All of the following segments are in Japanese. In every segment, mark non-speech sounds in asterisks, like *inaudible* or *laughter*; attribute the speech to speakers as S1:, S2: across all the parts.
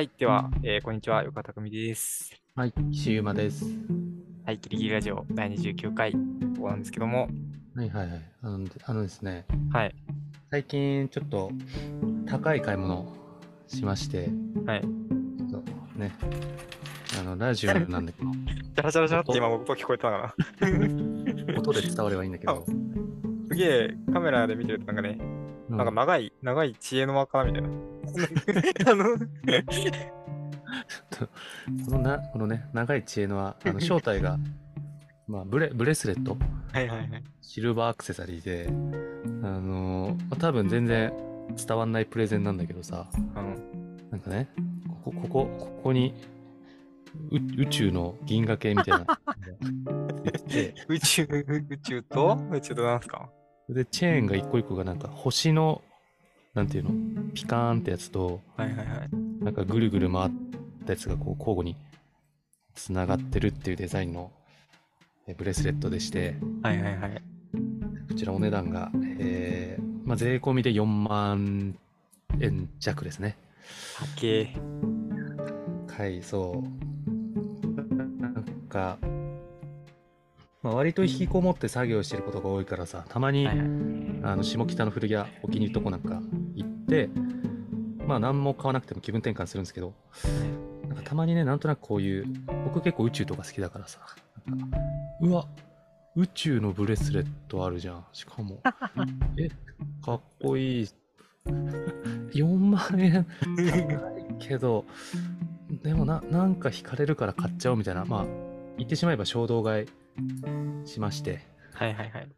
S1: はい。では、えーこんにちは。横田匠です。
S2: はい、石馬です。
S1: はい。キリギリラジオ第29回、なんですけども、
S2: はいはいはい。あのあのですね、
S1: はい。
S2: 最近ちょっと高い買い物しまして、
S1: はい。
S2: ちょっとね、あの、ラジオなんだけど、*laughs*
S1: ジャラジャラジャラって今僕聞こえたかな。*laughs*
S2: 音で伝わればいいんだけど、
S1: すげえ、カメラで見てるとなんかね、
S2: うん
S1: なんか長い、長い知恵の輪かなみたいな。*laughs* あの、*laughs*
S2: このなこのね、長い知恵のは、あの正体が、まあブレ、ブレスレット、
S1: はいはいはい。
S2: シルバーアクセサリーで、あのまあ多分全然伝わんないプレゼンなんだけどさ、
S1: あの、
S2: なんかね、ここ、ここ、ここに、う宇宙の銀河系みたいな。*laughs*
S1: 宇宙、宇宙と？宇宙となんすか？
S2: で、チェーンが一個一個がなんか星の、なんていうの、ピカーンってやつと、
S1: はいはいはい。
S2: なんかぐるぐる回ったやつがこう交互につながってるっていうデザインのえブレスレットでして、
S1: はいはいはい。
S2: こちらお値段が、えーまあ、税込みで4万円弱ですね。
S1: 高え。
S2: はい、そう。なんか、まあ、割と引きこもって作業してることが多いからさ、たまに、
S1: はいはい。
S2: あの下北の古着屋お気に入りとこなんか行ってまあ何も買わなくても気分転換するんですけどなんかたまにねなんとなくこういう僕結構宇宙とか好きだからさうわ宇宙のブレスレットあるじゃん。しかも *laughs* えかっこいい。*laughs* 4万円。高いけどでもななんか惹かれるから買っちゃおうみたいな。まあ言ってしまえば衝動買いしまして
S1: はいはいはい。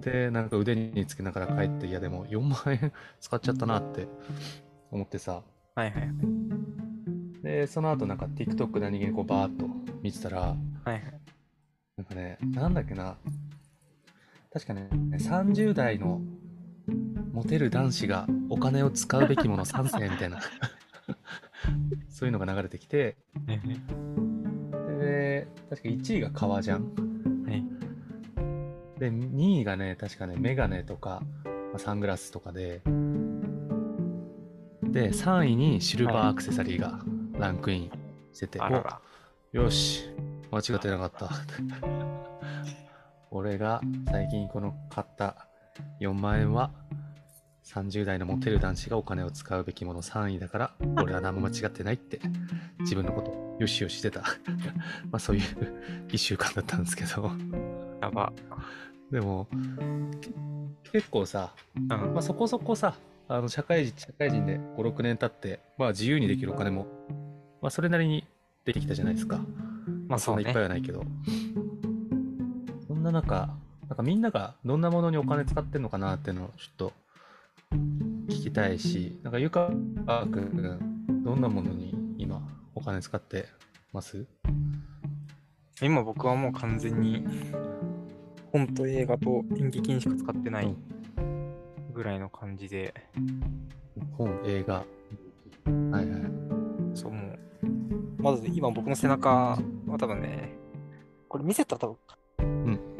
S2: で、なんか腕につけながら帰って、いやでも4万円使っちゃったなって思ってさ。
S1: はいはいはい。
S2: で、その後なんか TikTok 何気にこうバーっと見てたら、
S1: はいはい。
S2: なんかね、なんだっけな。確かね、30代のモテる男子がお金を使うべきもの3選みたいな。*laughs* そういうのが流れてきて、で、確か1位が革じゃん。
S1: はい。
S2: で、2位がね、確かね、メガネとか、まあサングラスとかで、で、3位にシルバーアクセサリーがランクインしてて、
S1: あらら。
S2: およし、間違ってなかった。*laughs* 俺が最近この買った4万円は、30代のモテる男子がお金を使うべきもの3位だから、俺は何も間違ってないって、自分のこと、よしよししてた。*laughs* まあそういう1週間だったんですけど。
S1: やば。
S2: でも、け結構さ、
S1: うん。
S2: まあ、そこそこさ、あの社会人社会人で5、6年経って、まあ自由にできるお金も、まあそれなりに出てきたじゃないですか。
S1: まあそ
S2: んないっぱい。はないけど。そんな中、なんかみんながどんなものにお金使ってんのかなっていうのをちょっと聞きたいし、なんかゆかくん、どんなものに今お金使ってます？
S1: 今僕はもう完全に本と映画と演劇にしか使ってない
S2: うん
S1: ぐらいの感じで、
S2: 本、映画。はいはい。
S1: そうもう、まず今僕の背中は多分ね、これ見せたら多分、
S2: うん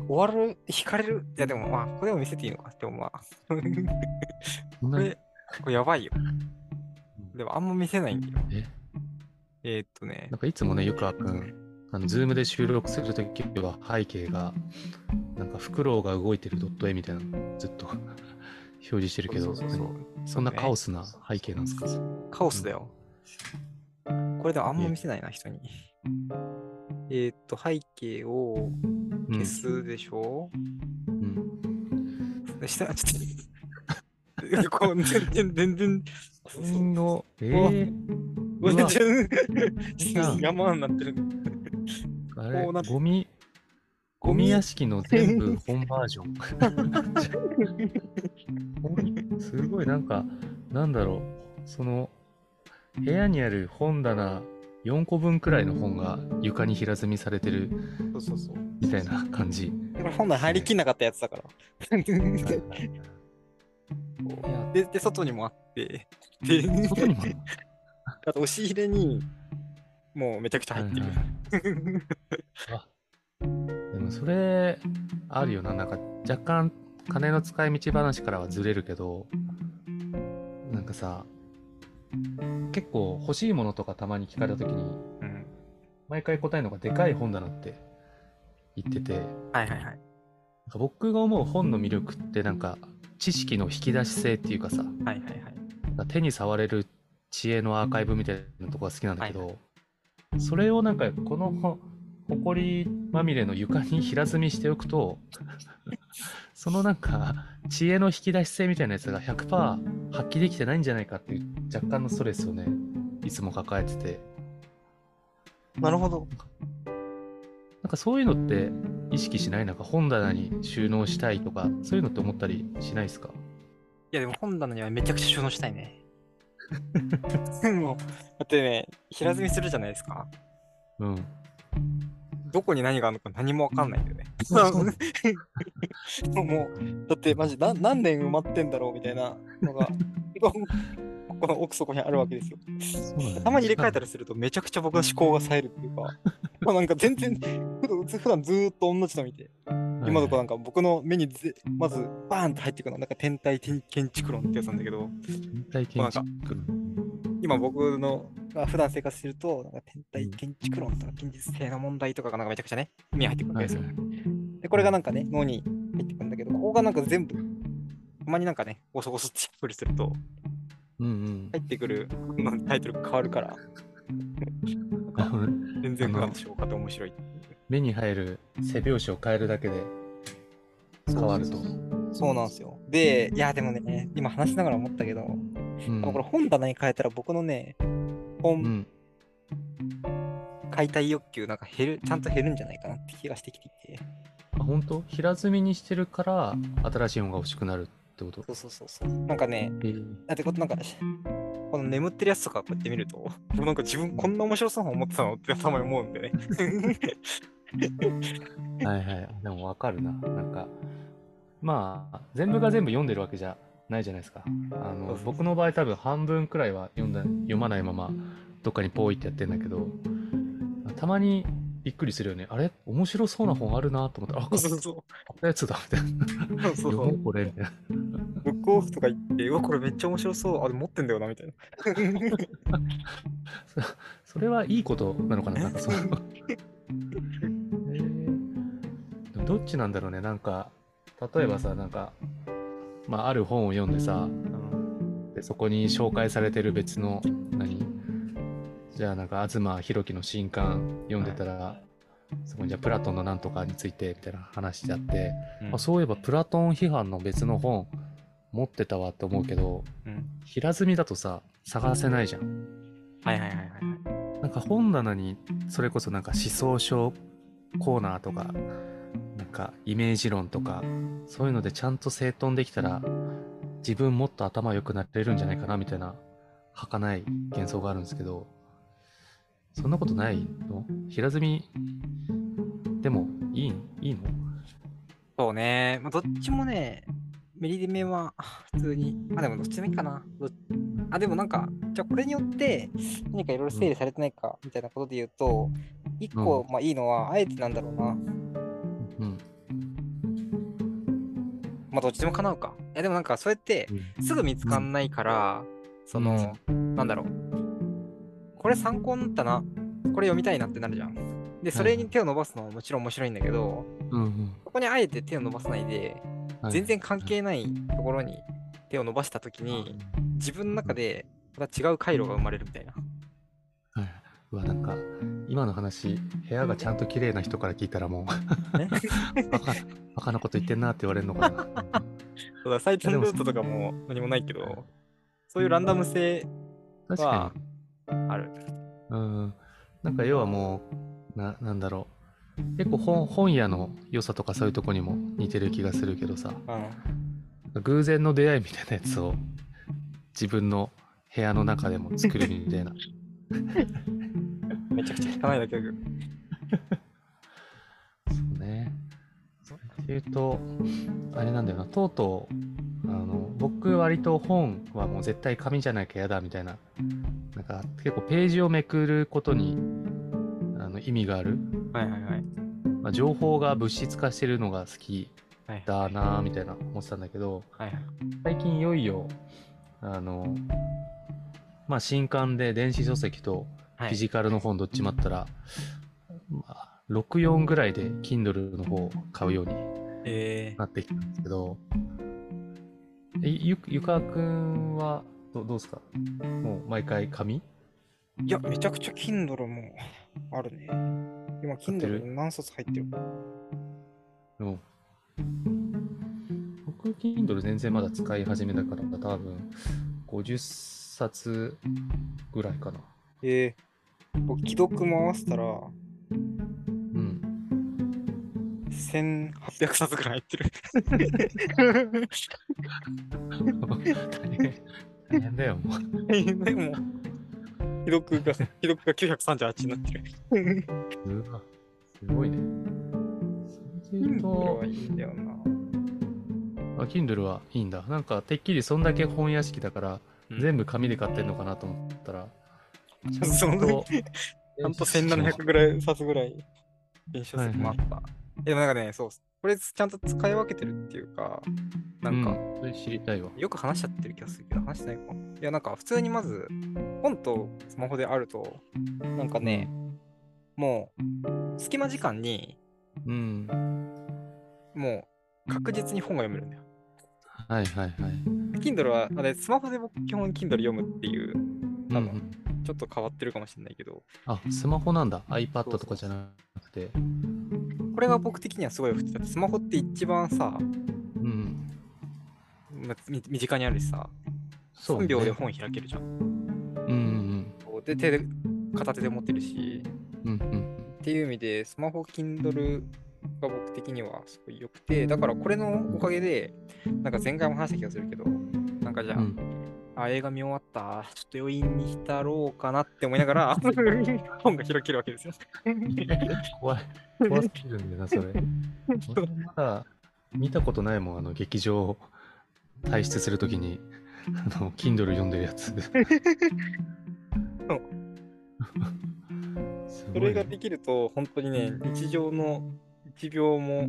S1: 終わる、引かれる？いやでもまあ、これでも見せていいのか？でもまあ、これ、これやばいよ。でもあんま見せないんだよ。
S2: え？
S1: えーっとね
S2: なん、かいつもね、ゆかくん、あの、ズームで収録するときは背景が、なんかフクロウが動いてるドット絵みたいなのずっと *laughs* 表示してるけど、
S1: そ
S2: んなカオスな背景なんですか？
S1: カオスだよ。これでもあんま見せないな、人に。えーっと、背景を
S2: うん
S1: 消すでしょ、
S2: うん。
S1: で下、ちょっと。こう全然、全然、
S2: の、えー、
S1: 全然。山になってる。
S2: あれ
S1: こうなっ、
S2: ゴミ、ゴミ屋敷の全部本バージョン。*laughs* すごいなんか、なんだろう、その、部屋にある本棚4個分くらいの本が床に平積みされてる。みたいな感じ。
S1: これ本来入りきんなかったやつだから。で、で、外にもあって、で、
S2: 外にも *laughs* あ
S1: と押し入れに、もうめちゃくちゃ入ってる。*laughs*
S2: あでもそれあるよななんか若干金の使い道話からはずれるけどなんかさ結構欲しいものとかたまに聞かれた時に、
S1: うん。
S2: 毎回答えるのがでかい本棚って言ってて、
S1: はいはいはい。
S2: 僕が思う本の魅力ってなんか知識の引き出し性っていうかさ、
S1: はいはいはい。
S2: 手に触れる知恵のアーカイブみたいなとこが好きなんだけど、
S1: はい
S2: それをなんかこのほほこりまみれの床に平積みしておくとそのなんか知恵の引き出し性みたいなやつが100%発揮できてないんじゃないかっていう若干のストレスをねいつも抱えてて
S1: なるほど。
S2: なんかそういうのって意識しない？なんか本棚に収納したいとかそういうのって思ったりしないですか？
S1: いやでも本棚にはめちゃくちゃ収納したいね。*laughs* もう、だってね、平積みするじゃないですか。
S2: うん
S1: どこに何があるのか何もわかんないんだよね。*laughs* もう、だってマジな何年埋まってんだろうみたいなのが、ここの奥底にあるわけですよ。たまに入れ替えたりするとめちゃくちゃ僕の思考が冴えるっていうか、*laughs* まあなんか全然、普段ずーっと同じの見て、今とかなんか僕の目にぜまずバーンって入ってくるのはなんか天体建築論ってやつなんだけど、
S2: 天体建築
S1: 今僕のが普段生活してると、なんか天体建築論とか現実性の問題とかがなんかめちゃくちゃね、目に入ってくるわけですよ。で、これがなんかね、脳に入ってくるんだけど、ここがなんか全部、たまになんかね、ゴソゴソってしっくりすると、
S2: うんうん
S1: 入ってくるタイトルが変わるから、全然普段と消化って面白い。
S2: 目に入る背拍子を変えるだけで変わると。
S1: そうなんですよ。で、いや、でもね、今話しながら思ったけど、
S2: うん
S1: これ本棚に変えたら僕のね、
S2: う
S1: 本
S2: ん
S1: 解体欲求なんか減る、ちゃんと減るんじゃないかなって気がしてきていて。
S2: あ本当？平積みにしてるから新しい本が欲しくなるってこと？
S1: そうそうそうそう。なんかね、
S2: えー
S1: だってこと？なんか、この眠ってるやつとかこうやって見ると、もうなんか自分こんな面白そうな本持ってたのってたまに思うんでね。*laughs*
S2: はいはい。でもわかるな。なんか、まあ、全部が全部読んでるわけじゃないじゃないですか。あの僕の場合多分半分くらいは読んだ読まないままどっかにポイってやってんだけど、たまにびっくりするよね。あれ？面白そうな本あるなと思ったら、あ、こ
S1: そうそう
S2: ったやつだみたいな。
S1: そうそう
S2: これみたいな。
S1: ブックオフとか行って、うわ、これめっちゃ面白そう。あ、でも持ってんだよな、みたいな。
S2: そ *laughs* それはいいことなのかななんかそのえ？*laughs* ーどっちなんだろうねなんか例えばさなんか、まあ、ある本を読んでさでそこに紹介されてる別の何？じゃあなんか東博樹の新刊読んでたら、そこにじゃあプラトンのなんとかについてみたいな話しちゃって、あそういえばプラトン批判の別の本持ってたわって思うけど
S1: うん。
S2: 平積みだとさ探せないじゃん。
S1: はいはいはいはい。
S2: なんか本棚にそれこそなんか思想書コーナーとかかイメージ論とかそういうのでちゃんと整頓できたら自分もっと頭良くなれるんじゃないかなみたいな儚い幻想があるんですけどそんなことないの？平積みでもいいいいの？
S1: そうね。まあ、どっちもね、メリデメは普通に、あ、でもどっちでもいいかな。どあ、でもなんか、じゃあこれによって何かいろいろ整理されてないかみたいなことで言うと、一個、まあいいのは、あえてなんだろうな。まあどっちでも叶うか。いやでもなんかそうやってすぐ見つかんないから、その、なんだろう。これ参考になったな。これ読みたいなってなるじゃん。で、それに手を伸ばすのはもちろん面白いんだけど、
S2: うんうん。
S1: ここにあえて手を伸ばさないで、
S2: はい。
S1: 全然関係ないところに手を伸ばしたときに、自分の中でまた違う回路が生まれるみたいな。
S2: はい、うわなんか今の話部屋がちゃんと綺麗な人から聞いたらもう
S1: ね
S2: バカバカなこと言ってんなって言われるのか。な
S1: そうだ、サイトのルートとかも何もないけど、そういうランダム性
S2: 確
S1: はある。
S2: うん。なんか要はもうななんだろう。結構本本屋の良さとかそういうとこにも似てる気がするけどさ。
S1: うん。
S2: 偶然の出会いみたいなやつを自分の部屋の中でも作るみたいな。*laughs*
S1: めちゃくちゃ汚いだけだけど。*laughs*
S2: そうねっていうとあれなんだよなとうとうあの僕割と本はもう絶対紙じゃなきゃ嫌だみたいななんか結構ページをめくることにあの意味がある、
S1: はいはいはい。
S2: まあ、情報が物質化してるのが好き
S1: はい
S2: だなみたいな思ってたんだけど
S1: はいはい。
S2: 最近いよいよあのまあ新刊で電子書籍と
S1: はい
S2: フィジカルの本どっちもあったら、まあ、64ぐらいで Kindle の方を買うように
S1: え
S2: なってきたんですけど、えゆゆかくんはどどうですか？もう毎回紙？
S1: ー、いや、めちゃくちゃ Kindle もあるね。今、Kindle 何冊入ってる？
S2: うん僕 Kindle 全然まだ使い始めだから多分50冊ぐらいかな。
S1: えー、僕、既読も合わせたら、
S2: うん。
S1: 1800冊ぐらい入ってる。
S2: 大変大変だよ、もう。
S1: 既読が、既読が938になってる。
S2: うわすごいね。そう
S1: はいいんだよな。
S2: あ、Kindle はいいんだ。なんか、てっきりそんだけ本屋敷だから、
S1: うん
S2: 全部紙で買ってんのかなと思ったら、ちゃんと、
S1: ちゃんと1700ぐらい冊ぐらい電子書籍もあった。でもなんかね、そう、これちゃんと使い分けてるっていうか、なんか、
S2: うん、それ知りたいわ。
S1: よく話しちゃってる気がするけど、話してないかも。いや、なんか普通にまず、本とスマホであると、なんかね、もう、隙間時間に、
S2: うん。
S1: もう、確実に本が読めるんだよ。
S2: はいはいはい。
S1: Kindle は、あれ、スマホで僕基本 Kindle 読むっていう、多分
S2: うんうん
S1: ちょっと変わってるかもしれないけど、
S2: あ、スマホなんだ。iPad とかじゃなくて。
S1: これが僕的にはすごい良くて、だってスマホって一番さ、
S2: うん。
S1: まみ身近にあるしさ、
S2: そう、ね。
S1: 3秒で本開けるじゃん。
S2: うんうん
S1: で、手で、片手で持ってるし、
S2: うん。うんうん。
S1: っていう意味で、スマホ Kindle が僕的にはすごい良くて、だからこれのおかげで、なんか前回も話した気がするけど、なんかじゃあ、
S2: うん
S1: あ、映画見終わった、ちょっと余韻に浸ろうかなって思いながら、*laughs* 本が開けるわけですよ。
S2: 怖い。怖すぎるんだよな、それ。俺まだ見たことないもん、あの、劇場退出するときに、あの、Kindle 読んでるやつ。
S1: そ *laughs* れができると、本当にね、日常の1秒も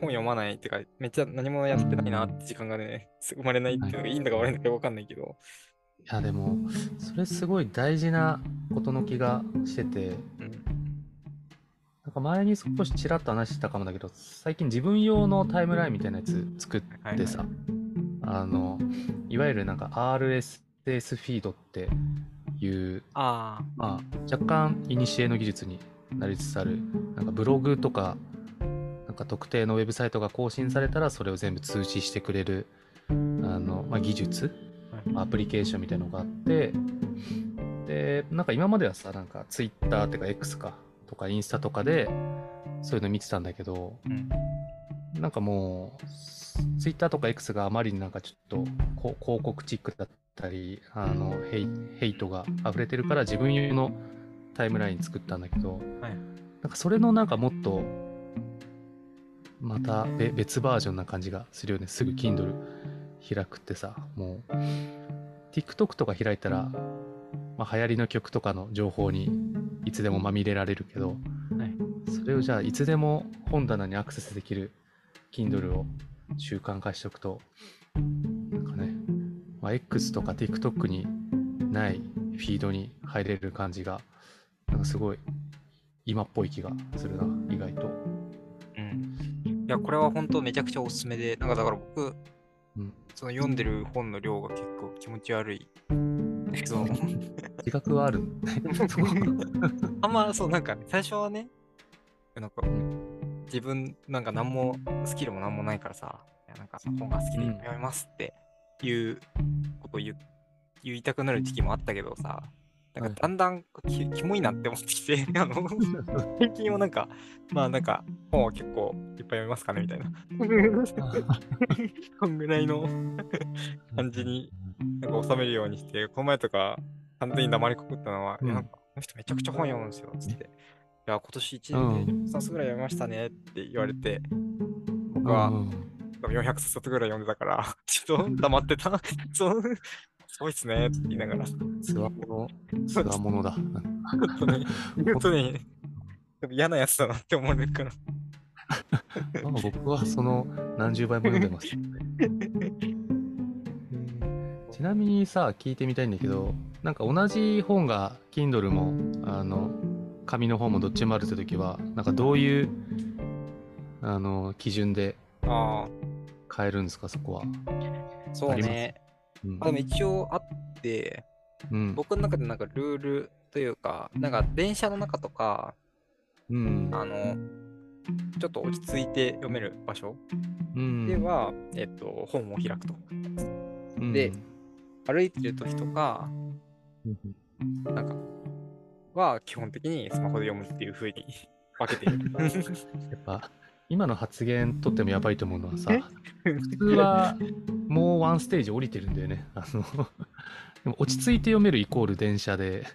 S1: 本読まないってか、めっちゃ何もやってないなって時間がね、生まれないっていうのがいいんだか悪いんだか分かんないけど、
S2: いや、でも、それすごい大事なことの気がしてて、
S1: うん。
S2: なんか前に少しちらっと話したかもだけど、最近自分用のタイムラインみたいなやつ作ってさ、あの、いわゆるなんか RSS フィードっていう、
S1: ああ、
S2: まあ、若干古の技術になりつつある、なんかブログとか、なんか特定のウェブサイトが更新されたらそれを全部通知してくれる、あの、まあ、技術、アプリケーションみたいなのがあって、で、なんか今まではさ、なんか Twitter っていうか X か、とかインスタとかでそういうの見てたんだけど、
S1: うん。
S2: なんかもう、ツイッターとか X があまりになんかちょっとこ広告チックだったり、あのヘイヘイトが溢れてるから自分用のタイムライン作ったんだけど、
S1: はい
S2: なんかそれのなんかもっと、またべ別バージョンな感じがするよね。すぐ Kindle 開くってさ、もう、TikTok とか開いたら、まあ、流行りの曲とかの情報にいつでもまみれられるけど、
S1: はい
S2: それをじゃあいつでも本棚にアクセスできる Kindle を習慣化しておくと、なんかね、まあ、X とか TikTok にないフィードに入れる感じが、なんかすごい今っぽい気がするな、意外と。
S1: うん。いや、これは本当めちゃくちゃおすすめで、なんかだから僕、
S2: うん
S1: その読んでる本の量が結構気持ち悪い。*laughs*
S2: 自覚はある *laughs*
S1: あんまそう、なんか最初はね、なんか自分なんか何もスキルも何もないからさ、いやなんか本が好きで読みますっていうことを言う言いたくなる時期もあったけどさ、なん
S2: はい。
S1: かだんだんきキモいなって思ってきて、*laughs* あの *laughs* 最近はなんか、まあなんか本は結構いっぱい読みますかねみたいな。*laughs* こんぐらいの感じになんか収めるようにして、この前とか完全に黙りこくったのは、
S2: うん。
S1: いやなんかこの人めちゃくちゃ本読むんですよ、つって。いや、今年1年で
S2: うん
S1: 4冊ぐらい読みましたねって言われて、僕
S2: う
S1: は
S2: ん
S1: 400冊ぐらい読んでたから、ちょっと黙ってた。すごいっすねって言いながら、ち
S2: つわもの、*laughs* つわものだ。
S1: ょっとね、本当に嫌なやつだなって思われるから。
S2: まあ僕はその何十倍も読んでます。ちなみにさ、聞いてみたいんだけど、なんか同じ本が Kindle もあの紙の方もどっちもあるって時はなんかどういうあの基準で
S1: あ
S2: 変えるんですかそこは。
S1: あ、そうね。
S2: うん。
S1: あでも一応あって、
S2: うん。
S1: 僕の中でなんかルールというか、なんか電車の中とか、
S2: うん。
S1: あの、ちょっと落ち着いて読める場所
S2: うん。
S1: では、えっと、本を開くと。
S2: うん。
S1: で歩いてる時とか、
S2: うん。
S1: なんか、は基本的にスマホで読むっていう風に分けてる。*laughs*
S2: やっぱ今の発言とってもやばいと思うのはさ普通はもうワンステージ降りてるんだよね。あのでも落ち着いて読めるイコール電車で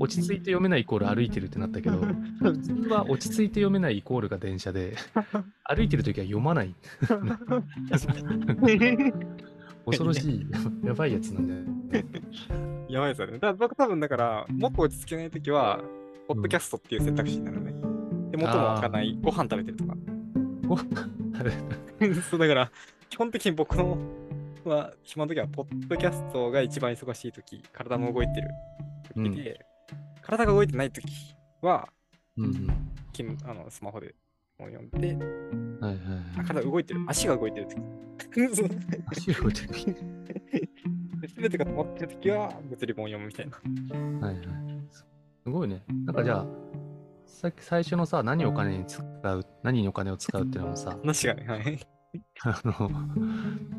S2: 落ち着いて読めないイコール歩いてるってなったけど普通は落ち着いて読めないイコールが電車で歩いてる時は読まない *laughs* 恐ろしいやばいやつなんだよね。
S1: やばいですよね。だ僕多分だから、もっと落ち着けないときは、ポッドキャストっていう選択肢になるのね。で、元も開かない、ご飯食べてるとか。
S2: お *laughs*
S1: そうだから、基本的に僕の、まあ、暇の時は、ポッドキャストが一番忙しい時、体も動いてる時で、体が動いてない時は、
S2: うんうん
S1: きあのスマホで本読んで、
S2: はいはいはい。
S1: あ体動いてる、足が動いてる時。
S2: 足が動いてる時
S1: で全てが止まってる時は、物理本読むみたいな。
S2: はいはい。すごいね。なんかじゃあ、さっき最初のさ、何をお金に使う、何にお金を使うっていうのもさ、
S1: はい。*laughs*
S2: あの、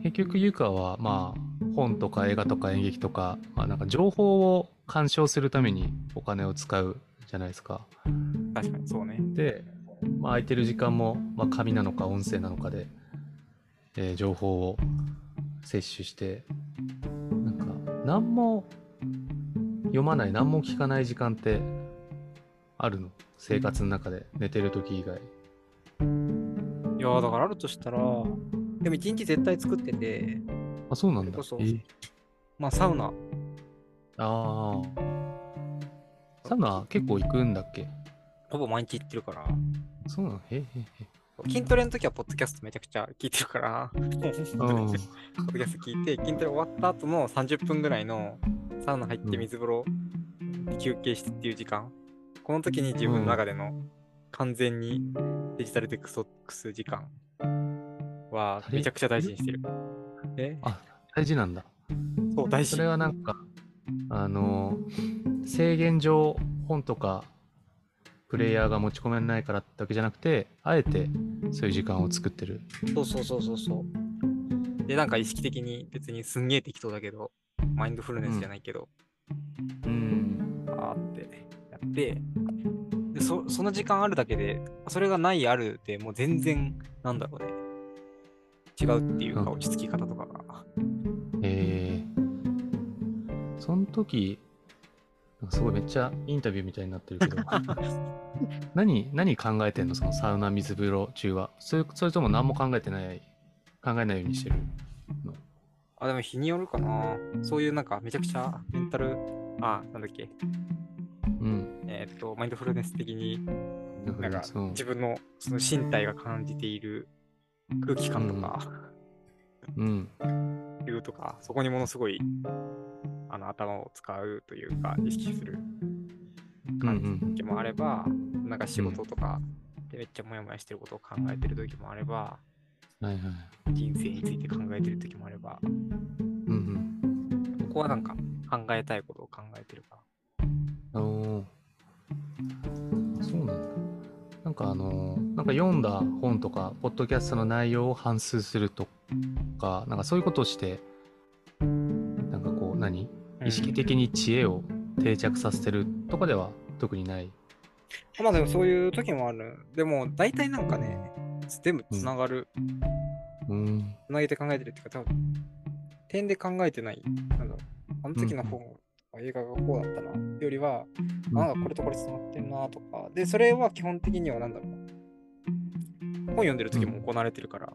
S2: 結局、ゆかは、まあ、本とか映画とか演劇とか、まあ、なんか情報を鑑賞するためにお金を使うじゃないですか。
S1: 確かにそうね。
S2: で、まあ、空いてる時間も、まあ、紙なのか音声なのかで、えー情報を摂取して、なんか、何も読まない、何も聞かない時間ってあるの？生活の中で、寝てる時以外。
S1: いやーだからあるとしたら、でも一日絶対作ってて、
S2: あ、そうなんだ。
S1: そうそう
S2: えー。
S1: まあサウナ、
S2: ああ。サウナ結構行くんだっけ？
S1: ほぼ毎日行ってるから、
S2: そうなの？へえへえへ
S1: 筋トレの時はポッドキャストめちゃくちゃ聞いてるから、*laughs* ポッ。ドキャスト聞いて、筋トレ終わった後の30分ぐらいのサウナ入って水風呂、休憩してっていう時間、この時に自分の中での完全にデジタルデトックス時間はめちゃくちゃ大事にしてる。え？
S2: あ、大事なんだ。
S1: そう、大事
S2: それ。はなんか、あの、制限上、本とか、プレイヤーが持ち込めないからってわけじゃなくて、あえてそういう時間を作ってる。
S1: そうそうそうそうそう。で、なんか意識的に別にすんげえ適当だけど、マインドフルネスじゃないけど、
S2: うん。
S1: ってでそ、その時間あるだけで、それがないあるでもう全然、なんだろうね。違うっていうか、
S2: うん
S1: 落ち着き方とかが。
S2: えー、その時、なんかすごいめっちゃインタビューみたいになってるけど、*laughs* 何、何考えてんの？そのサウナ水風呂中は。それそれとも何も考えてない、考えないようにしてるの？
S1: あ、でも日によるかな。そういうなんかめちゃくちゃメンタル、あ、なんだっけ？
S2: うん。
S1: えーっと、マインドフルネス的に、なんか自分のその身体が感じている空気感とか、
S2: うん。
S1: いうとか、そこにものすごいあの頭を使うというか、意識する感じの時もあれば、なんか仕事とかでめっちゃモヤモヤしてることを考えてる時もあれば、
S2: はいはい。
S1: 人生について考えてる時もあれば、
S2: うんうん。
S1: ここはなんか考えたいことを考えてるか
S2: おーそうなんだ。なんかあのーなんか読んだ本とか、ポッドキャストの内容を反芻するとか、なんかそういうことをして、なんかこう何、
S1: ら。
S2: 意識的に知恵を定着させてるとかでは特にない。
S1: うんまあでもそういう時もある。でも大体なんかね、全部つながる、
S2: うん。
S1: つなげて考えてるっていうか、多分点で考えてない。なんだろう。あの時の本、映画がこうだったな。よりは、なんかこれとこれつながってんなとか。で、それは基本的にはなんだろう。本読んでる時も行われてるから。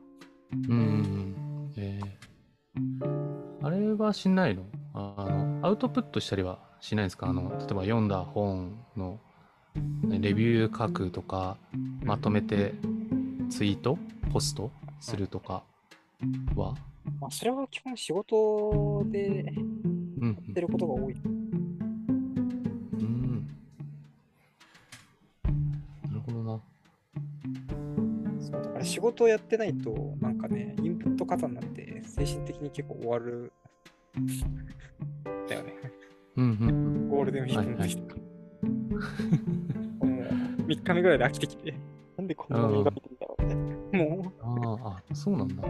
S2: うん。えー、あれはしないの？ああの、アウトプットしたりはしないんですか？あの、例えば読んだ本のねレビュー書くとか、まとめてツイート、ポスト？するとかは、
S1: まあ、それは基本仕事で
S2: うん
S1: やってることが多い。
S2: うん。なるほどな。
S1: そうだから仕事をやってないと、なんかね、インプット過多になって、精神的に結構終わる。だよね。
S2: うんうん
S1: ゴールデンウィークの時とか。もう3日目ぐらいで飽きてきて、なんでこんな映画見てんだろうみたいな。も
S2: うあ、あ、そうなんだ。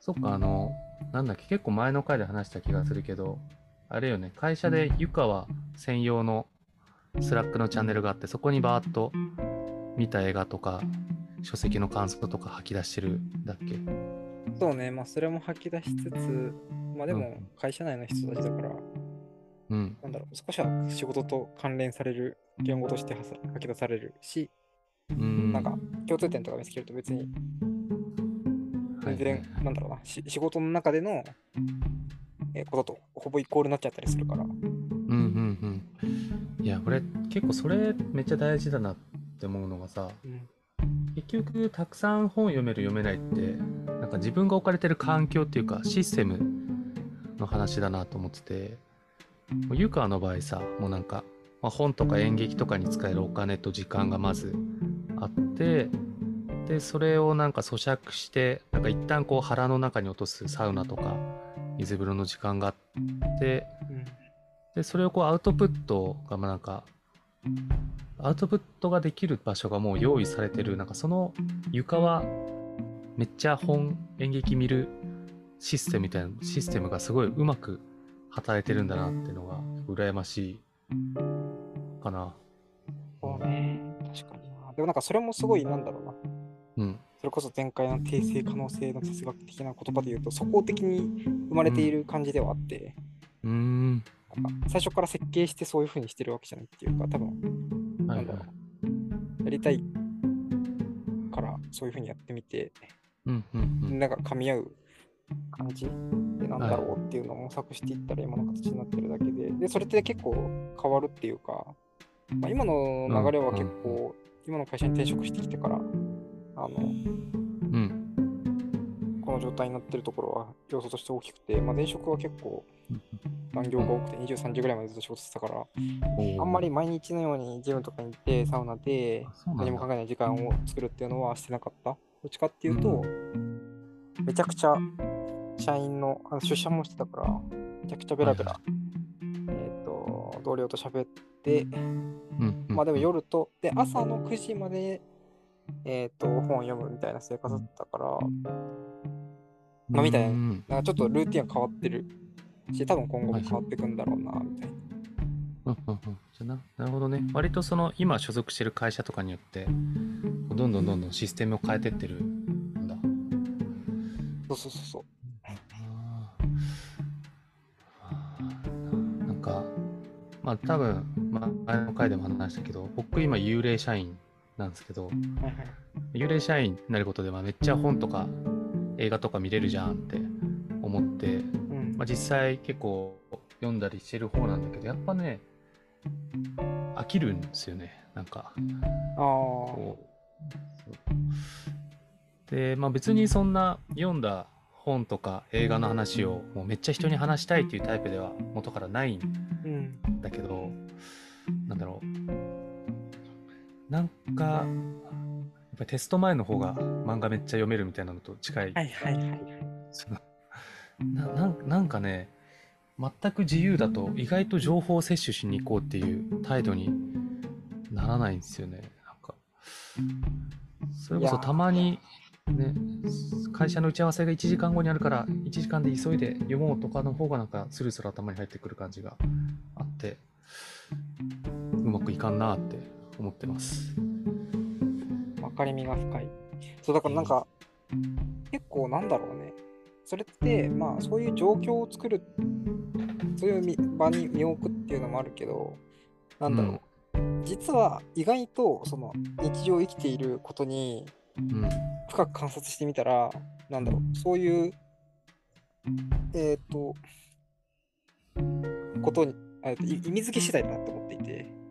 S2: そっか、あの、なんだっけ、結構前の回で話した気がするけど、あれよね、会社で湯川専用の Slack のチャンネルがあって、そこにバーッと見た映画とか、書籍の感想とか吐き出してるんだっけ？
S1: う、そうね、まあそれも吐き出しつつ、まあでも
S2: うん
S1: 会社内の人たちだから、
S2: うん。
S1: なんだろう、少しは仕事と関連される言語として吐き出されるし、
S2: うん。
S1: なんか共通点とか見つけると別に
S2: はい
S1: 全然、なんだろうな、し仕事の中での、えーこととほぼイコールになっちゃったりするから。
S2: うんうんうん。いや、これ結構それめっちゃ大事だなって思うのがさ、
S1: うん
S2: 結局たくさん本読める読めないってなんか自分が置かれてる環境っていうかシステムの話だなと思ってて湯川の場合さもうなんか、まあ、本とか演劇とかに使えるお金と時間がまずあってでそれをなんか咀嚼してなんか一旦こう腹の中に落とすサウナとか水風呂の時間があって
S1: うん
S2: でそれをこうアウトプットがまあなんかアウトプットができる場所がもう用意されてるなんかその床はめっちゃ本演劇見るシステムみたいなシステムがすごいうまく働いてるんだなっていうのが羨ましいかな
S1: そうね、確かにな。でもなんかそれもすごい、なんだろうな。
S2: うん。
S1: それこそ前回の定性可能性の哲学的な言葉で言うと、素行的に生まれている感じではあって、
S2: うーん。
S1: なんか最初から設計してそういう風にしてるわけじゃないっていうか、多分、
S2: は
S1: ない。んだろう。やりたいからそういう風にやってみて、
S2: うんうんうん。
S1: なんか噛み合う感じでなんだろうっていうのを模索していったら今の形になってるだけで、で、それって結構変わるっていうか、まあ、今の流れは結構、今の会社に転職してきてから、あの、
S2: うん。
S1: この状態になってるところは要素として大きくて、まあ、前職は結構残業が多くて23時ぐらいまでずっと仕事してたから、あんまり毎日のようにジムとかに行ってサウナで何も考えない時間を作るっていうのはしてなかった。どっちかっていうと、めちゃくちゃ社員のあの出社もしてたから、めちゃくちゃベラベラ、えっ、と、同僚と喋って、まあでも夜と、で、朝の9時まで、えっ、と、本読むみたいな生活だったから、まあみたいな
S2: うん。
S1: なんかちょっとルーティンが変わってるし、多分今後も変わっていくんだろうな、みたいな。
S2: うんうんうん。じゃあななるほどね。割とその今所属してる会社とかによってどんどんどんどんシステムを変えてってるんだ。
S1: そうそうそうそう。
S2: なんかまあ多分、まあ、前の回でも話したけど僕今幽霊社員なんですけど。幽霊社員になることでまあめっちゃ本とか映画とか見れるじゃんって思って、
S1: うん。
S2: まあ、実際結構読んだりしてる方なんだけどやっぱね飽きるんですよね。なんかでまあ別にそんな読んだ本とか映画の話をもうめっちゃ人に話したいっていうタイプでは元からないん
S1: うん。
S2: だけどなんだろうなんかやっぱりテスト前の方が漫画めっちゃ読めるみたいなのと近い、
S1: はいはいはい。
S2: そ *laughs* のななんなんかね全く自由だと意外と情報を摂取しに行こうっていう態度にならないんですよね。なんかそれこそたまにね会社の打ち合わせが1時間後にあるから1時間で急いで読もうとかの方がなんかスルスル頭に入ってくる感じがあってうまくいかんなって思ってます
S1: 分かりみが深い。そうだからなんか、結構なんだろうね。それって、まあそういう状況を作る、そういうみ場に身を置くっていうのもあるけど、なんだろう。実は意外とその日常を生きていることに
S2: うん
S1: 深く観察してみたら、なんだろう、そういう、えっ、と、ことに、意味付け次第だなと思っていて、
S2: うん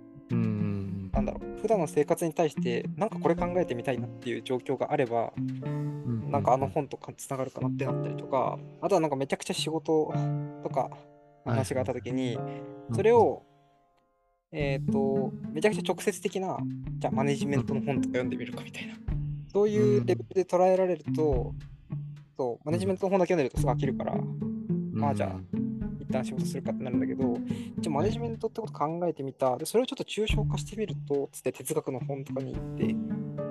S1: なんだろう、普段の生活に対して、なんかこれ考えてみたいなっていう状況があれば、
S2: うん。
S1: なんかあの本とかつながるかなってなったりとか、あとはなんかめちゃくちゃ仕事とか話があった時に、それ、を、えっ、と、めちゃくちゃ直接的な、じゃあマネジメントの本とか読んでみるかみたいな。そういうレベルで捉えられると、そう、マネジメントの本だけ読んでるとすぐ飽きるから、まあじゃあ一旦仕事するかってなるんだけど、じゃあマネジメントってこと考えてみた。で、それをちょっと抽象化してみると、つって哲学の本とかに行って、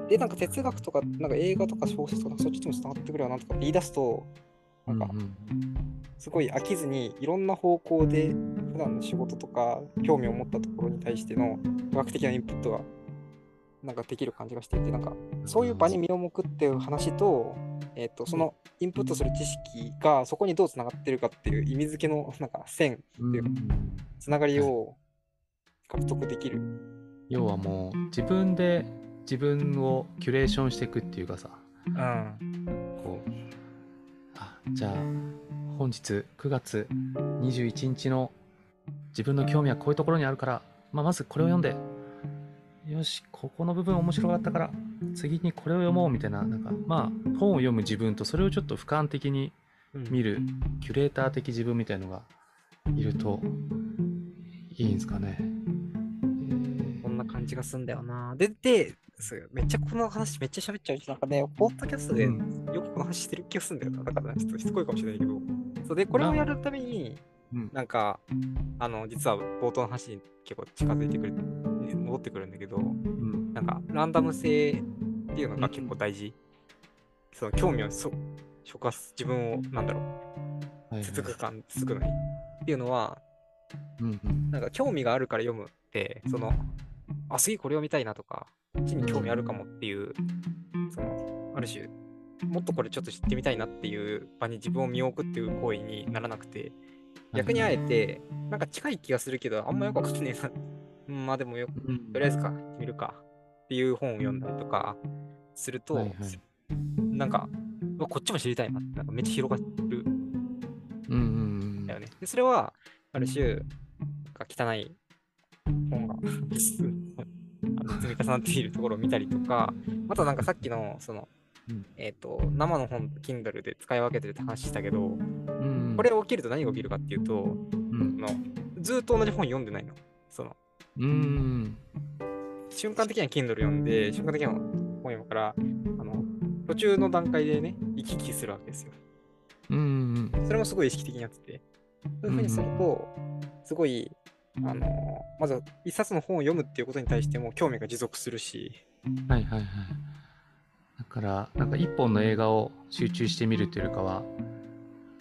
S1: で、なんか哲学とか、なんか映画とか小説とか、そっちにもつながってくるよなとかって言い出すと、なんか、すごい飽きずにいろんな方向で普段の仕事とか興味を持ったところに対しての科学的なインプットがなんかできる感じがしていてなんかそういう場に身を置くっていう話と,、えー、とそのインプットする知識がそこにどうつながってるかっていう意味付けの *laughs* なんか線っていうかつながりを獲得できる。
S2: 要はもう自分で自分をキュレーションしていくっていうかさ、
S1: うん、
S2: こうあじゃあ本日9月21日の自分の興味はこういうところにあるから、まあ、まずこれを読んでよしここの部分面白かったから次にこれを読もうみたいななんかまあ本を読む自分とそれをちょっと俯瞰的に見るキュレーター的自分みたいのがいるといいんですかね。
S1: こんな感じがすんだよな。で、で、めっちゃこの話めっちゃ喋っちゃうし、なんかね、ポッドキャストでよくこの話してる気がするんだよな。だから、ちょっとしつこいかもしれないけど。そうで、これをやるために、なんか、あの、実は冒頭の話に結構近づいてくる、戻ってくるんだけど、なんか、ランダム性っていうのが結構大事。その興味をそ触発、自分を、なんだろう、続く感、続くのに。っていうのは、なんか興味があるから読むって、その、あ、次これを見たいなとか、こっちに興味あるかもっていう、その、ある種、もっとこれちょっと知ってみたいなっていう場に自分を身を置くっていう行為にならなくて、逆にあえて、なんか近い気がするけど、あんまよくわかんねえな。うん、まあでもよ、とりあえずか、見るかっていう本を読んだりとかすると、はいはい、なんか、こっちも知りたいなって、なんかめっちゃ広がる。
S2: うんうんうん。
S1: だよね。で、それは、ある種、汚い本が *laughs* 積み重なっているところを見たりとか、あとなんかさっきの、その、うん、えっ、ー、と、生の本、Kindle で使い分けてるって話したけど、うん、これ起きると何が起きるかっていうと、うん、のずっと同じ本読んでないの。その、
S2: うん、
S1: 瞬間的には Kindle 読んで、瞬間的には本読むから、あの、途中の段階でね、行き来するわけですよ。
S2: うん、
S1: それもすごい意識的にやってて。そういうふうにすると、すごいあのまず一冊の本を読むっていうことに対しても興味が持続するし。
S2: はいはいはい。だから、なんか一本の映画を集中して見るというよりかは、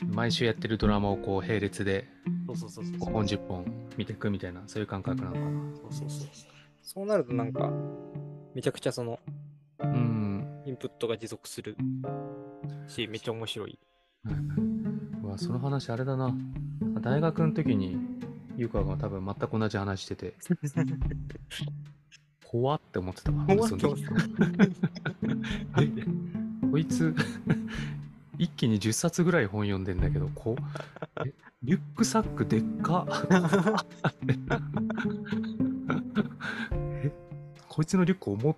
S2: 毎週やってるドラマをこう並列で5本10本見ていくみたいな、そういう感覚なのかな。
S1: そうそうそう。そうなるとなんか、めちゃくちゃその、
S2: うん、
S1: インプットが持続するし、めっちゃ面白い。
S2: うわ、その話あれだな。大学の時にゆうかが多分全く同じ話してて、*laughs* 怖って思ってたわ。
S1: 怖って思ってた。
S2: こ *laughs* いつ、一気に10冊ぐらい本読んでんだけど、こえリュックサックでっか？*laughs* えこいつのリュック重っ？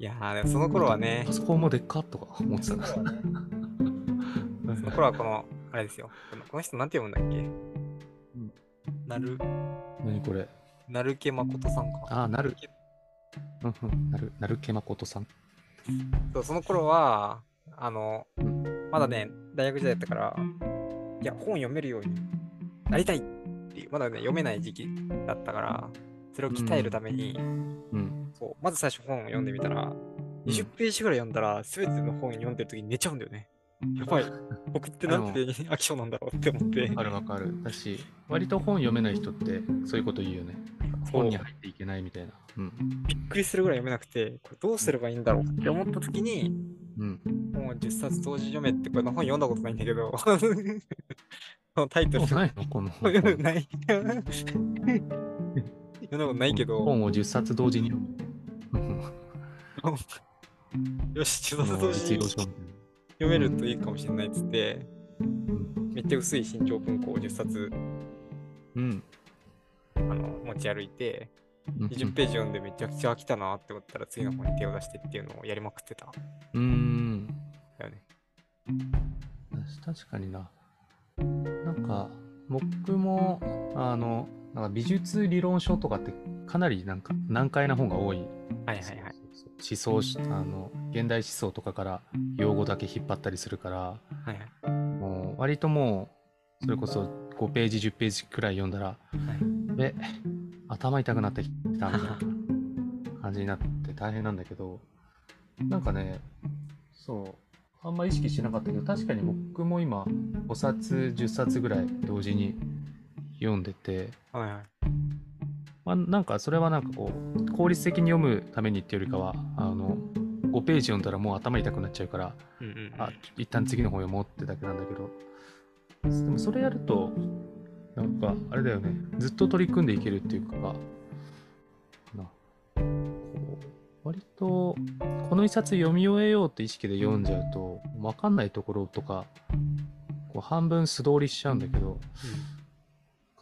S1: いやー、その頃はね。
S2: パソコンもでっか？とか思ってたな。*laughs* その
S1: 頃はこの、あれですよ。この人なんて読むんだっけ？なる、
S2: 何これ？
S1: なるけまことさんか。
S2: ああ、なる。うんうん、なる、なるけまことさん。
S1: そうその頃は、あの、まだね、大学時代だったから、いや、本読めるようになりたいっていう、まだね、読めない時期だったから、それを鍛えるために、
S2: うん、
S1: そうまず最初本を読んでみたら、20ページぐらい読んだら、すべての本読んでる時に寝ちゃうんだよね。やばい。僕ってなんで飽き性なんだろうって思って。
S2: あるわかる。だし、割と本読めない人ってそういうこと言うよね。本に入っていけないみたいな。
S1: うん、びっくりするぐらい読めなくて、これどうすればいいんだろうって思った時に、
S2: うん、
S1: もう10冊同時読めってこれの本読んだことないんだけど、*laughs* タイトル。
S2: ないの？この
S1: 本。*laughs* *laughs* 読んだことないけど。
S2: 本を10冊同時に読
S1: む。よし、10冊同時に。読めるといいかもしれないっつって、めっちゃ薄い新潮文庫を10冊、
S2: うん、
S1: あの持ち歩いて、20ページ読んでめちゃくちゃ飽きたなって思ったら次の方に手を出してっていうのをやりまくってた。
S2: うーん。
S1: だよね。
S2: 確かにな。なんか、僕も、あの、なんか美術理論書とかってかなりなんか難解な本が多い。
S1: はいはいはい。
S2: 思想し、あの、現代思想とかから用語だけ引っ張ったりするから、
S1: はいはい。
S2: もう割ともう、それこそ5ページ、10ページくらい読んだら、え、頭痛くなってきたみたいな感じになって大変なんだけど、なんかね、そう、あんま意識してなかったけど、確かに僕も今、5冊、10冊ぐらい同時に読んでて、
S1: はいはい。
S2: まあ、なんかそれはなんかこう、効率的に読むためにっていうよりかは、あの、5ページ読んだらもう頭痛くなっちゃうから、
S1: うんうんうん。
S2: あ、一旦次の本読もうってだけなんだけど、でもそれやると、なんかあれだよね、ずっと取り組んでいけるっていうか、なこう割と、この一冊読み終えようって意識で読んじゃうと、わかんないところとか、こう半分素通りしちゃうんだけど、なんか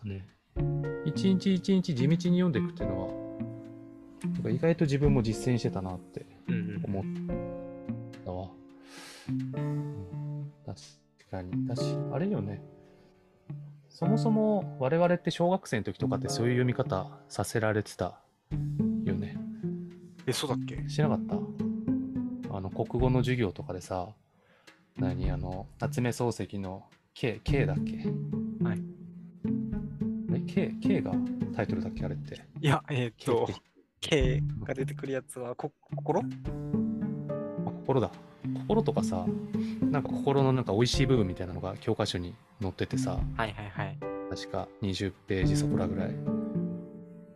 S2: ね、一日一日地道に読んでいくっていうのは、なんか意外と自分も実践してたなって
S1: うんうん。
S2: 思ったわ。うん確かに。確かあれよね。そもそも我々って小学生の時とかってそういう読み方させられてたよね。
S1: え、そうだっけ？
S2: しなかった？あの、国語の授業とかでさ、何あの、夏目漱石の K、K だっけ？
S1: はい。
S2: え、K、K がタイトルだっけあれって？
S1: いや、えーっ
S2: K
S1: と K が出てくるやつは、こ心？
S2: あ心だ。心とかさ、なんか心のなんか美味しい部分みたいなのが教科書に載っててさ、
S1: はいはいはい。
S2: 確か20ページそこらぐらい。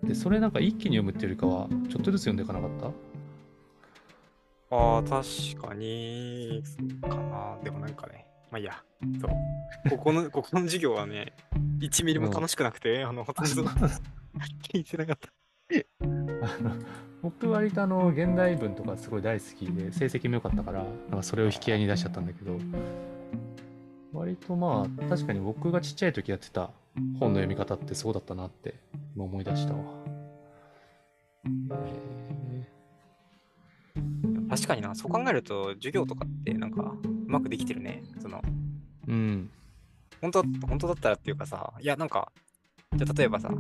S2: で、それなんか一気に読むっていうよりかは、ちょっとずつ読んでいかなかった？
S1: ああ、確かに、かな。でもなんかね、まあいいや。そう。ここの、ここの授業はね、1ミリも楽しくなくて、あの、ほとんど聞いてなかった。
S2: あの僕割とあの現代文とかすごい大好きで成績も良かったからなんかそれを引き合いに出しちゃったんだけど割とまあ確かに僕がちっちゃい時やってた本の読み方ってそうだったなって今思い出したわ。へ
S1: 確かにな、そう考えると、授業とかってなんか、うまくできてるね。その、
S2: ーうん
S1: 本当だ本当だったらっていうかさ、いや、なんか、じゃあ例えばさ、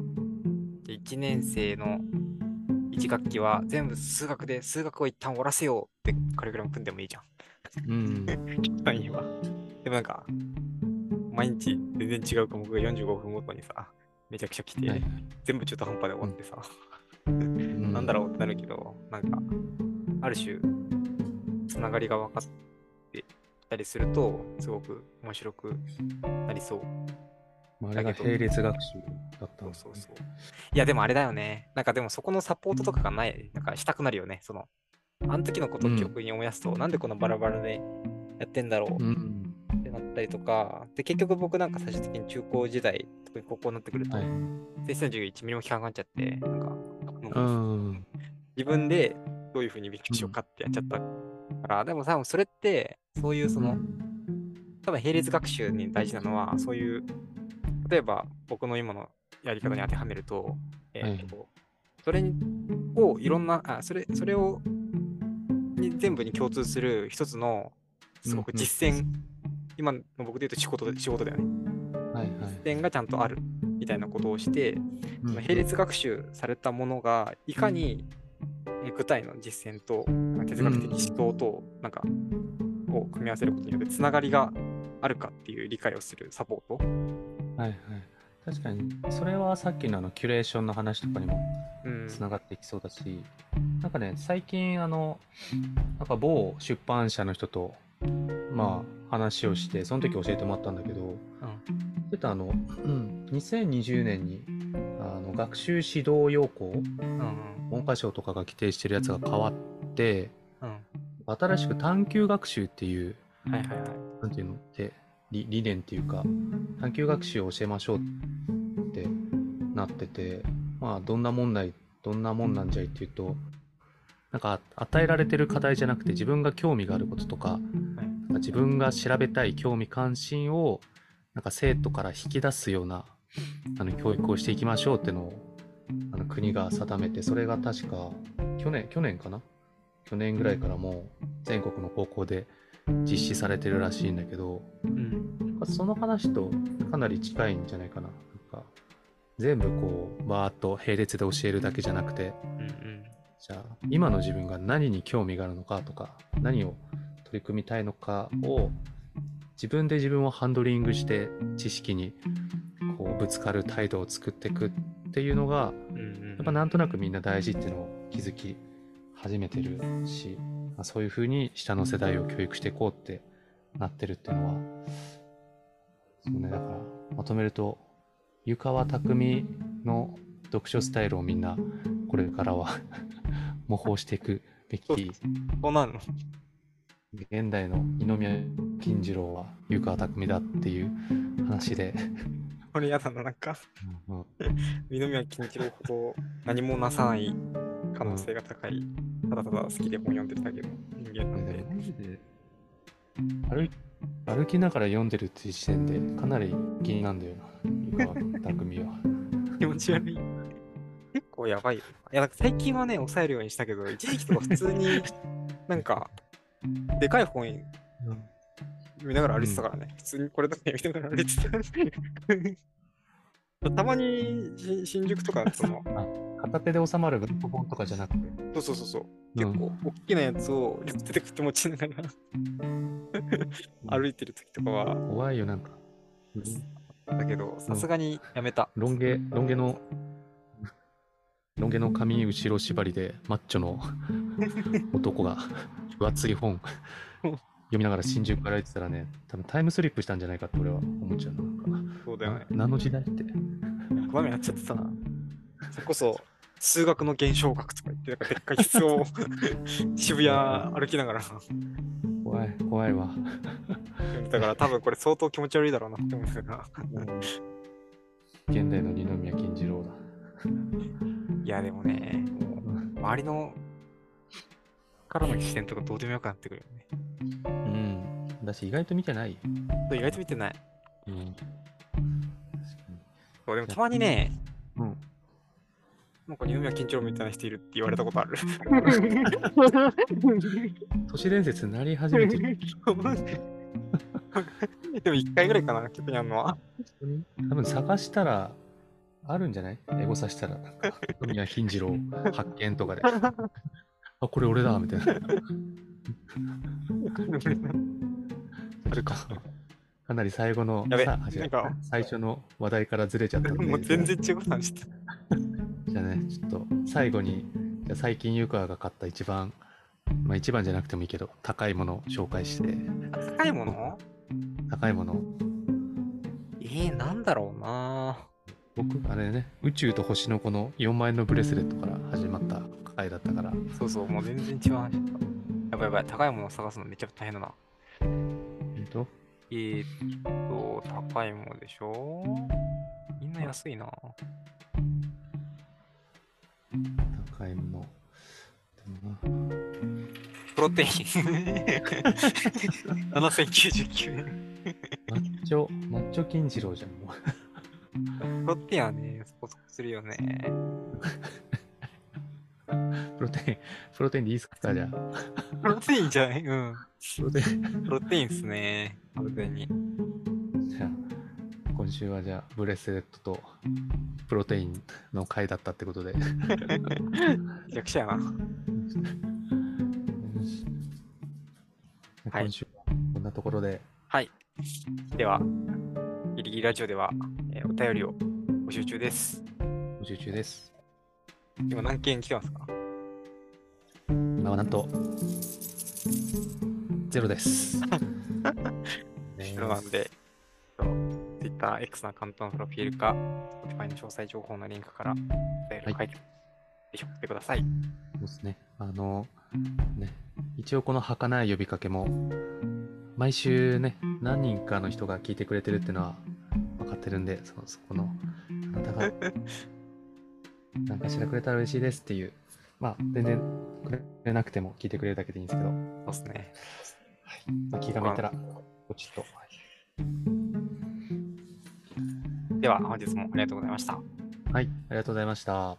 S1: 1年生の1学期は全部数学で数学を一旦終わらせようってカリキュラム組んでもいいじゃん。
S2: うん
S1: 単位は。でもなんか、毎日全然違う科目が45分ごとにさ、めちゃくちゃ来て、
S2: はい
S1: 全部中途半端で終わってさ、
S2: うん
S1: なんだろうってなるけど、なんか、ある種、つながりが分かってきたりすると、すごく面白くなりそう。
S2: まああれが並列学習だったんですね。
S1: そうそうそう。いや、でもあれだよね。なんかでもそこのサポートとかがない、なんかしたくなるよね。その、あの時のことを記憶に思い出すと、なんでこのバラバラでやってんだろう。
S2: うん。
S1: ってなったりとか、で、結局僕なんか最終的に中高時代、特に高校になってくると、
S2: はい。
S1: 先生の授業1ミリも聞かなくなっちゃって、なんか、ん。自分でどういうふうに勉強しようかってやっちゃったから、でも多分それって、そういうその、多分並列学習に大事なのは、そういう、例えば僕の今のやり方に当てはめると、えーとそれにをいろんな、あそれそれをに全部に共通する一つの、すごく実践、今の僕で言うと仕事で仕事だよね。
S2: はいはい。
S1: 実践がちゃんとある。みたいなことをして、
S2: うん
S1: その並列学習されたものがいかにえー具体の実践と哲学的思想となんかを組み合わせることによってつながりがあるかっていう理解をするサポート。
S2: はいはい。確かに。それはさっきのあのキュレーションの話とかにも
S1: うん。
S2: つながっていきそうだし、なんかね最近あのなんか某出版社の人とまあ話をしてその時教えてもらったんだけどちょっとあの、うん、2020年にあの学習指導要項
S1: うん
S2: 文科省とかが規定してるやつが変わって
S1: うん。
S2: 新しく探究学習っていう
S1: うんはいはいはい。
S2: なんていうので理理念っていうか探究学習を教えましょうってなっててまあどんな問題どんなもんなんじゃいっていうとなんか与えられてる課題じゃなくて自分が興味があることとかなんか自分が調べたい興味関心をなんか生徒から引き出すようなあの教育をしていきましょうってのをあの国が定めて、それが確か去年、去年かな？去年ぐらいからもう全国の高校で実施されてるらしいんだけど、
S1: うん。
S2: その話とかなり近いんじゃないかな。なんか全部こう、バーッと並列で教えるだけじゃなくて、
S1: うんうん。
S2: じゃあ今の自分が何に興味があるのかとか何を取り組みたいのかを自分で自分をハンドリングして知識にこうぶつかる態度を作っていくっていうのが
S1: うんうん。
S2: やっぱなんとなくみんな大事っていうのを気づき始めてるし、まあ、そういうふうに下の世代を教育していこうってなってるっていうのはそうねだからまとめると湯川匠の読書スタイルをみんなこれからは *laughs* 模倣していくべき。
S1: そうなの？
S2: 現代の二宮金次郎は湯川匠だっていう話で、
S1: これ嫌だな、なんか、
S2: うんうん。*laughs*
S1: 二宮金次郎ほど何もなさない可能性が高い、ただただ好きで本読んでるだけの人間なんで
S2: でも。マジで歩歩きながら読んでるっていう時点でかなり気になんだよな湯川匠は。*laughs*
S1: 気持ち悪い。結構やばいよ。いや、最近はね、抑えるようにしたけど、一時期とか普通に、*laughs* なんか、でかい本読みながら歩いてたからね。普通にこれだけ読みながら歩いてた。*laughs* たまにし新宿とかその、
S2: 片手で収まる文庫本とかじゃなくて、
S1: そうそうそうそう、
S2: うん
S1: 結構大きなやつを両手で口持ちながら歩いてる時とかは、
S2: 怖いよなんか。
S1: だけど、さすがにやめた。
S2: ロン毛、ロン毛の、ロン毛の髪後ろ縛りでマッチョの *laughs* 男が分厚い本読みながら新宿から歩いてたらね、多分タイムスリップしたんじゃないかって俺は思っちゃうな。
S1: そうだよね。
S2: な何の時代って。
S1: この前やっちゃってたな。それこそ、数学の現象学とか言って、なんかでっかい椅子を *laughs* 渋谷歩きながら
S2: 怖い、怖いわ。
S1: 読んでたから、多分これ相当気持ち悪いだろうなって思ったから。
S2: 現代の二宮金次郎だ。
S1: いや、でもね、周りのからの視点とかどうでもよくなってくるよね。
S2: うん。だし意外と見てないよ。
S1: 意外と見てない。
S2: うん。
S1: そうでもたまにね、
S2: うん
S1: なんか二宮金次郎みたいな人いるって言われたことある。
S2: に。*laughs* 都市伝説になり始めてる。*laughs*
S1: でも1回ぐらいかな、曲にあるのは。
S2: 多分探したらあるんじゃない？エゴさしたら。なんか、二宮金次郎発見とかで。あ、これ俺だみたいな。*laughs* あるか。かなり最後の
S1: やべ
S2: さあ違う
S1: なんか
S2: 最初の話題からずれちゃった。
S1: もう全然違う話してた。
S2: じゃあね、ちょっと最後に、最近湯川が買った一番、まあ一番じゃなくてもいいけど、高いものを紹介して、
S1: 高いもの？
S2: 高いもの、
S1: えー、なんだろうな。
S2: 僕、あれね、宇宙と星の子の4万円のブレスレットから始まった回だったから、
S1: そうそう、もう全然違う話だ。やばいやばい、高いものを探すのめっちゃ大変だな。
S2: えっと、
S1: えー、っと、高いものでしょ？みんな安いな
S2: 高いもの。でもな
S1: プロテイン。7099円。
S2: マッチョ、マッチョ金次郎じゃん、もう。
S1: プロテインはね、そこそこするよね。
S2: プロテイン、プロテインでいいっすかじゃあ。
S1: プロテインじゃない？うん。
S2: プロテイン。
S1: プロテインっすね。完全に。
S2: 今週はじゃあ、ブレスレットとプロテインの回だったってことで。*laughs*
S1: めちゃくちゃやな。はい
S2: 今週はこんなところで、
S1: はい。では、ギリギリラジオでは、えーお便りを募集中です。
S2: 募集中です。
S1: 今何件来てますか？
S2: 今はなんと、ゼロです。*laughs* ね
S1: ゼロなんで、Twitter、X のアカウントのプロフィールか、Spotify の詳細情報のリンクからお便りを書いて、ぜひ送ってください。
S2: そうですね。あの、ね、一応この儚い呼びかけも、毎週ね、何人かの人が聞いてくれてるっていうのは分かってるんで、そそこの、あなたが、*laughs* 何かしらくれたら嬉しいですっていう、まあ、全然くれなくても聞いてくれるだけでいいんですけど、
S1: そうですね。
S2: まあ、気が向いたら、ポチッと。
S1: では、本日もありがとうございました。
S2: はい、ありがとうございました。